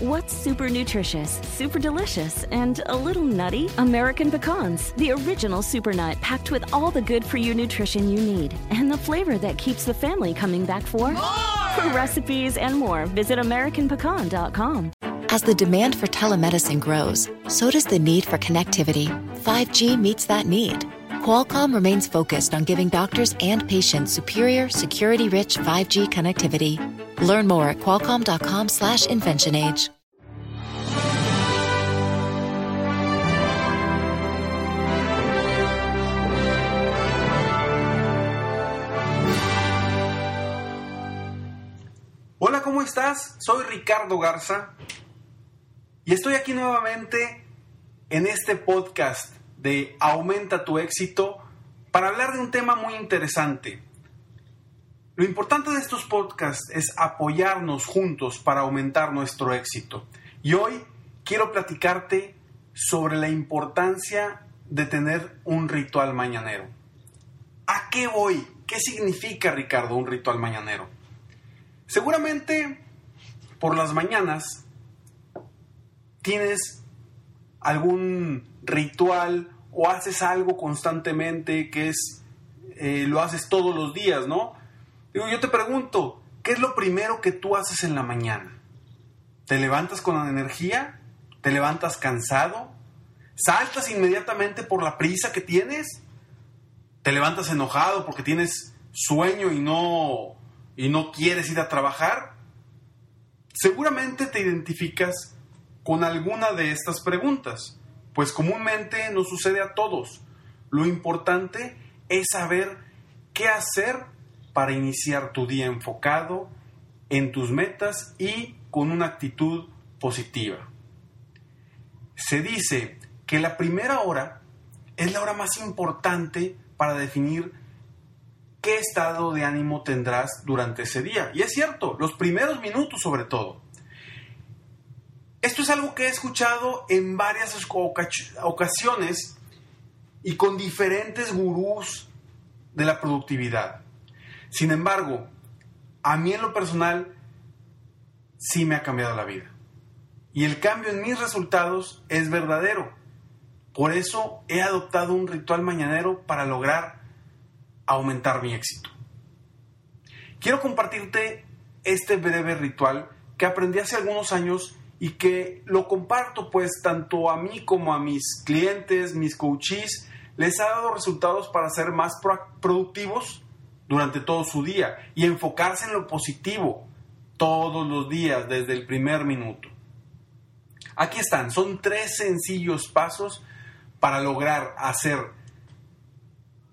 What's super nutritious, super delicious, and a little nutty? American pecans, the original super nut packed with all the good for you nutrition you need and the flavor that keeps the family coming back for more. For recipes and more, visit AmericanPecan.com. As the demand for telemedicine grows, so does the need for connectivity. 5G meets that need. Qualcomm remains focused on giving doctors and patients superior, security-rich 5G connectivity. Learn more at qualcomm.com/slash inventionage. Hola, ¿cómo estás? Soy Ricardo Garza y estoy aquí nuevamente en este podcast de Aumenta tu éxito para hablar de un tema muy interesante. Lo importante de estos podcasts es apoyarnos juntos para aumentar nuestro éxito. Y hoy quiero platicarte sobre la importancia de tener un ritual mañanero. ¿A qué voy? ¿Qué significa, Ricardo, un ritual mañanero? Seguramente por las mañanas tienes algún ritual o haces algo constantemente que es, eh, lo haces todos los días, ¿no? Yo te pregunto, ¿qué es lo primero que tú haces en la mañana? ¿Te levantas con energía? ¿Te levantas cansado? ¿Saltas inmediatamente por la prisa que tienes? ¿Te levantas enojado porque tienes sueño y no, y no quieres ir a trabajar? Seguramente te identificas con alguna de estas preguntas, pues comúnmente nos sucede a todos. Lo importante es saber qué hacer para iniciar tu día enfocado en tus metas y con una actitud positiva. Se dice que la primera hora es la hora más importante para definir qué estado de ánimo tendrás durante ese día. Y es cierto, los primeros minutos sobre todo. Esto es algo que he escuchado en varias ocasiones y con diferentes gurús de la productividad. Sin embargo, a mí en lo personal sí me ha cambiado la vida. Y el cambio en mis resultados es verdadero. Por eso he adoptado un ritual mañanero para lograr aumentar mi éxito. Quiero compartirte este breve ritual que aprendí hace algunos años y que lo comparto pues tanto a mí como a mis clientes, mis coaches, les ha dado resultados para ser más productivos durante todo su día y enfocarse en lo positivo todos los días desde el primer minuto. Aquí están, son tres sencillos pasos para lograr hacer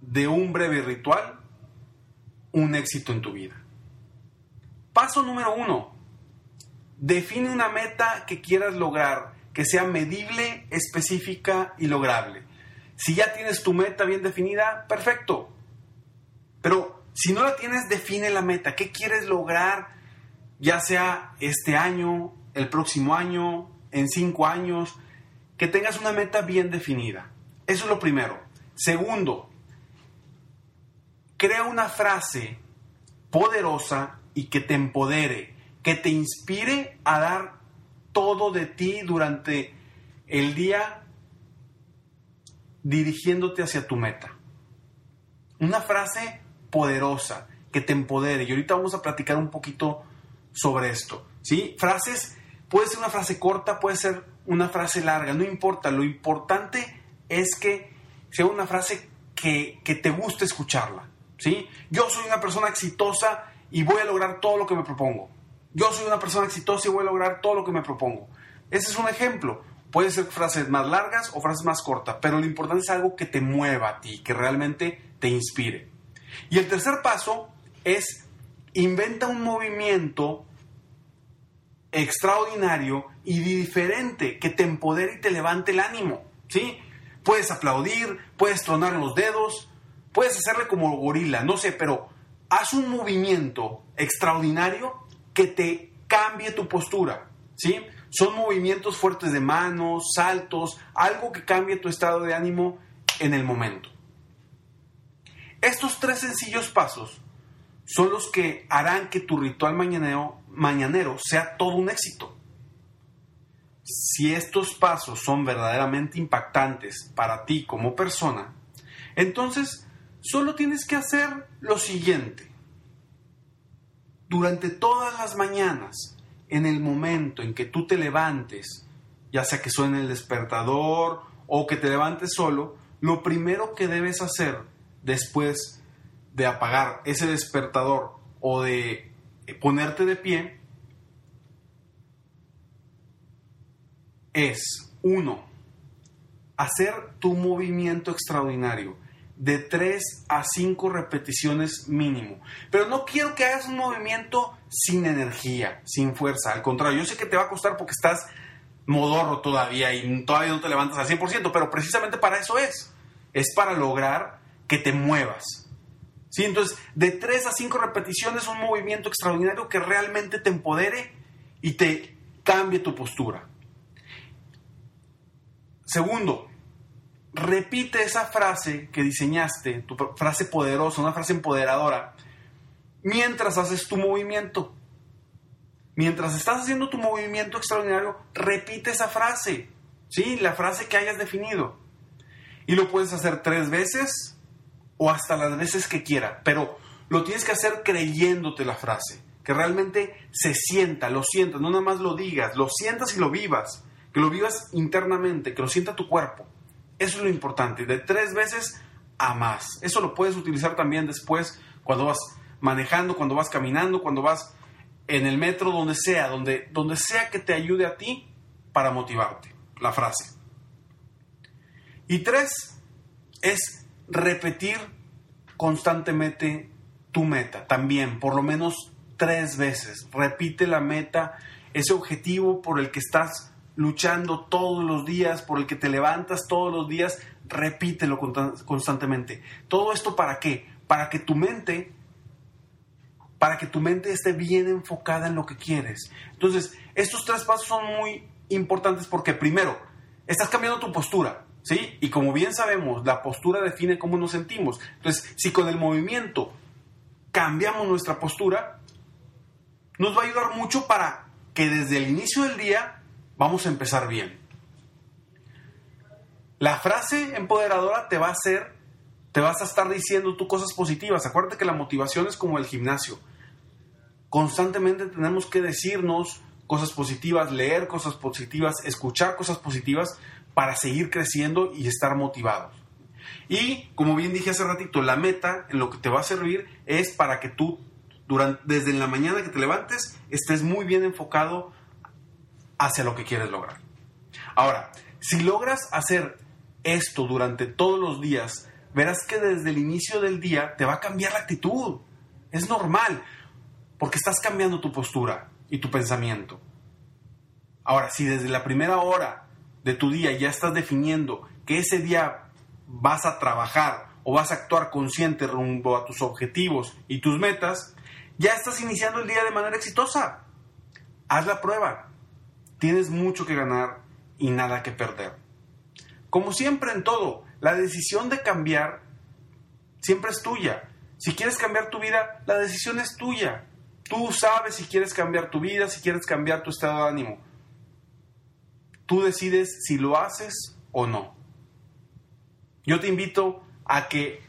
de un breve ritual un éxito en tu vida. Paso número uno, Define una meta que quieras lograr, que sea medible, específica y lograble. Si ya tienes tu meta bien definida, perfecto. Pero si no la tienes, define la meta. ¿Qué quieres lograr? Ya sea este año, el próximo año, en cinco años. Que tengas una meta bien definida. Eso es lo primero. Segundo, crea una frase poderosa y que te empodere que te inspire a dar todo de ti durante el día dirigiéndote hacia tu meta. Una frase poderosa que te empodere. Y ahorita vamos a platicar un poquito sobre esto. ¿sí? Frases, puede ser una frase corta, puede ser una frase larga, no importa. Lo importante es que sea una frase que, que te guste escucharla. ¿sí? Yo soy una persona exitosa y voy a lograr todo lo que me propongo yo soy una persona exitosa y voy a lograr todo lo que me propongo. Ese es un ejemplo. Pueden ser frases más largas o frases más cortas, pero lo importante es algo que te mueva a ti, que realmente te inspire. Y el tercer paso es inventa un movimiento extraordinario y diferente que te empodere y te levante el ánimo, ¿sí? Puedes aplaudir, puedes tronar los dedos, puedes hacerle como gorila, no sé, pero haz un movimiento extraordinario que te cambie tu postura, ¿sí? Son movimientos fuertes de manos, saltos, algo que cambie tu estado de ánimo en el momento. Estos tres sencillos pasos son los que harán que tu ritual mañanero, mañanero sea todo un éxito. si estos pasos son verdaderamente impactantes para ti como persona, entonces solo tienes que hacer lo siguiente. Durante todas las mañanas, en el momento en que tú te levantes, ya sea que suene el despertador o que te levantes solo, lo primero que debes hacer después de apagar ese despertador o de ponerte de pie es, uno, hacer tu movimiento extraordinario de 3 a 5 repeticiones mínimo. Pero no quiero que hagas un movimiento sin energía, sin fuerza. Al contrario, yo sé que te va a costar porque estás modorro todavía y todavía no te levantas al 100%, pero precisamente para eso es. Es para lograr que te muevas. ¿Sí? Entonces, de 3 a 5 repeticiones, un movimiento extraordinario que realmente te empodere y te cambie tu postura. Segundo, repite esa frase que diseñaste, tu frase poderosa, una frase empoderadora, mientras haces tu movimiento. Mientras estás haciendo tu movimiento extraordinario, repite esa frase, ¿sí? La frase que hayas definido. Y lo puedes hacer tres veces o hasta las veces que quiera, pero lo tienes que hacer creyéndote la frase, que realmente se sienta, lo sientas, no nada más lo digas, lo sientas y lo vivas que lo vivas internamente, que lo sienta tu cuerpo. Eso es lo importante, de tres veces a más. Eso lo puedes utilizar también después cuando vas manejando, cuando vas caminando, cuando vas en el metro, donde sea, donde, donde sea que te ayude a ti para motivarte, la frase. Y tres, es repetir constantemente tu meta, también, por lo menos tres veces. Repite la meta, ese objetivo por el que estás luchando todos los días, por el que te levantas todos los días, repítelo constantemente. ¿Todo esto para qué? Para que tu mente, para que tu mente esté bien enfocada en lo que quieres. Entonces, estos tres pasos son muy importantes porque primero, estás cambiando tu postura, ¿sí? Y como bien sabemos, la postura define cómo nos sentimos. Entonces, si con el movimiento cambiamos nuestra postura, nos va a ayudar mucho para que desde el inicio del día vamos a empezar bien. La frase empoderadora te va a hacer, te vas a estar diciendo tú cosas positivas. Acuérdate que la motivación es como el gimnasio. Constantemente tenemos que decirnos cosas positivas, leer cosas positivas, escuchar cosas positivas para seguir creciendo y estar motivados. Y como bien dije hace ratito, la meta en lo que te va a servir es para que tú durante, desde la mañana que te levantes estés muy bien enfocado hacia lo que quieres lograr. Ahora, si logras hacer esto durante todos los días, verás que desde el inicio del día te va a cambiar la actitud. Es normal, porque estás cambiando tu postura y tu pensamiento. Ahora, si desde la primera hora de tu día ya estás definiendo que ese día vas a trabajar o vas a actuar consciente rumbo a tus objetivos y tus metas, ya estás iniciando el día de manera exitosa. Haz la prueba. Tienes mucho que ganar y nada que perder. Como siempre en todo, la decisión de cambiar siempre es tuya. Si quieres cambiar tu vida, la decisión es tuya. Tú sabes si quieres cambiar tu vida, si quieres cambiar tu estado de ánimo. Tú decides si lo haces o no. Yo te invito a que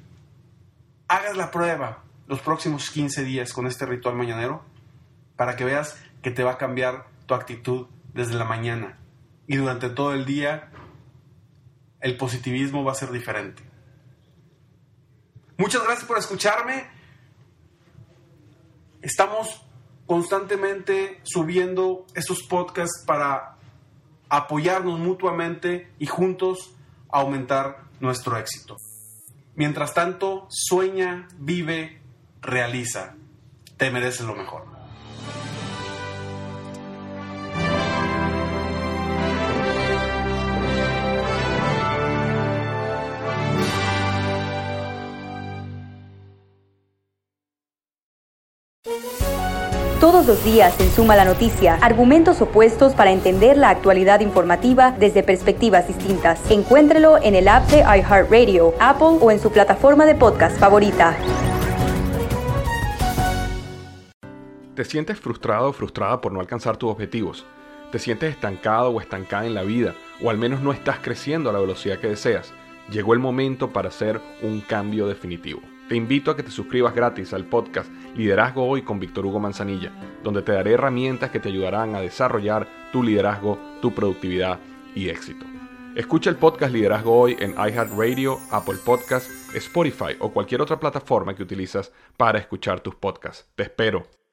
hagas la prueba los próximos 15 días con este ritual mañanero para que veas que te va a cambiar tu actitud desde la mañana y durante todo el día el positivismo va a ser diferente. Muchas gracias por escucharme. Estamos constantemente subiendo estos podcasts para apoyarnos mutuamente y juntos aumentar nuestro éxito. Mientras tanto, sueña, vive, realiza. Te mereces lo mejor. Todos los días en Suma la Noticia, argumentos opuestos para entender la actualidad informativa desde perspectivas distintas. Encuéntrelo en el app de iHeartRadio, Apple o en su plataforma de podcast favorita. ¿Te sientes frustrado o frustrada por no alcanzar tus objetivos? te sientes estancado o estancada en la vida, o al menos no estás creciendo a la velocidad que deseas, llegó el momento para hacer un cambio definitivo. Te invito a que te suscribas gratis al podcast Liderazgo Hoy con Víctor Hugo Manzanilla, donde te daré herramientas que te ayudarán a desarrollar tu liderazgo, tu productividad y éxito. Escucha el podcast Liderazgo Hoy en iHeartRadio, Apple Podcasts, Spotify o cualquier otra plataforma que utilizas para escuchar tus podcasts. Te espero.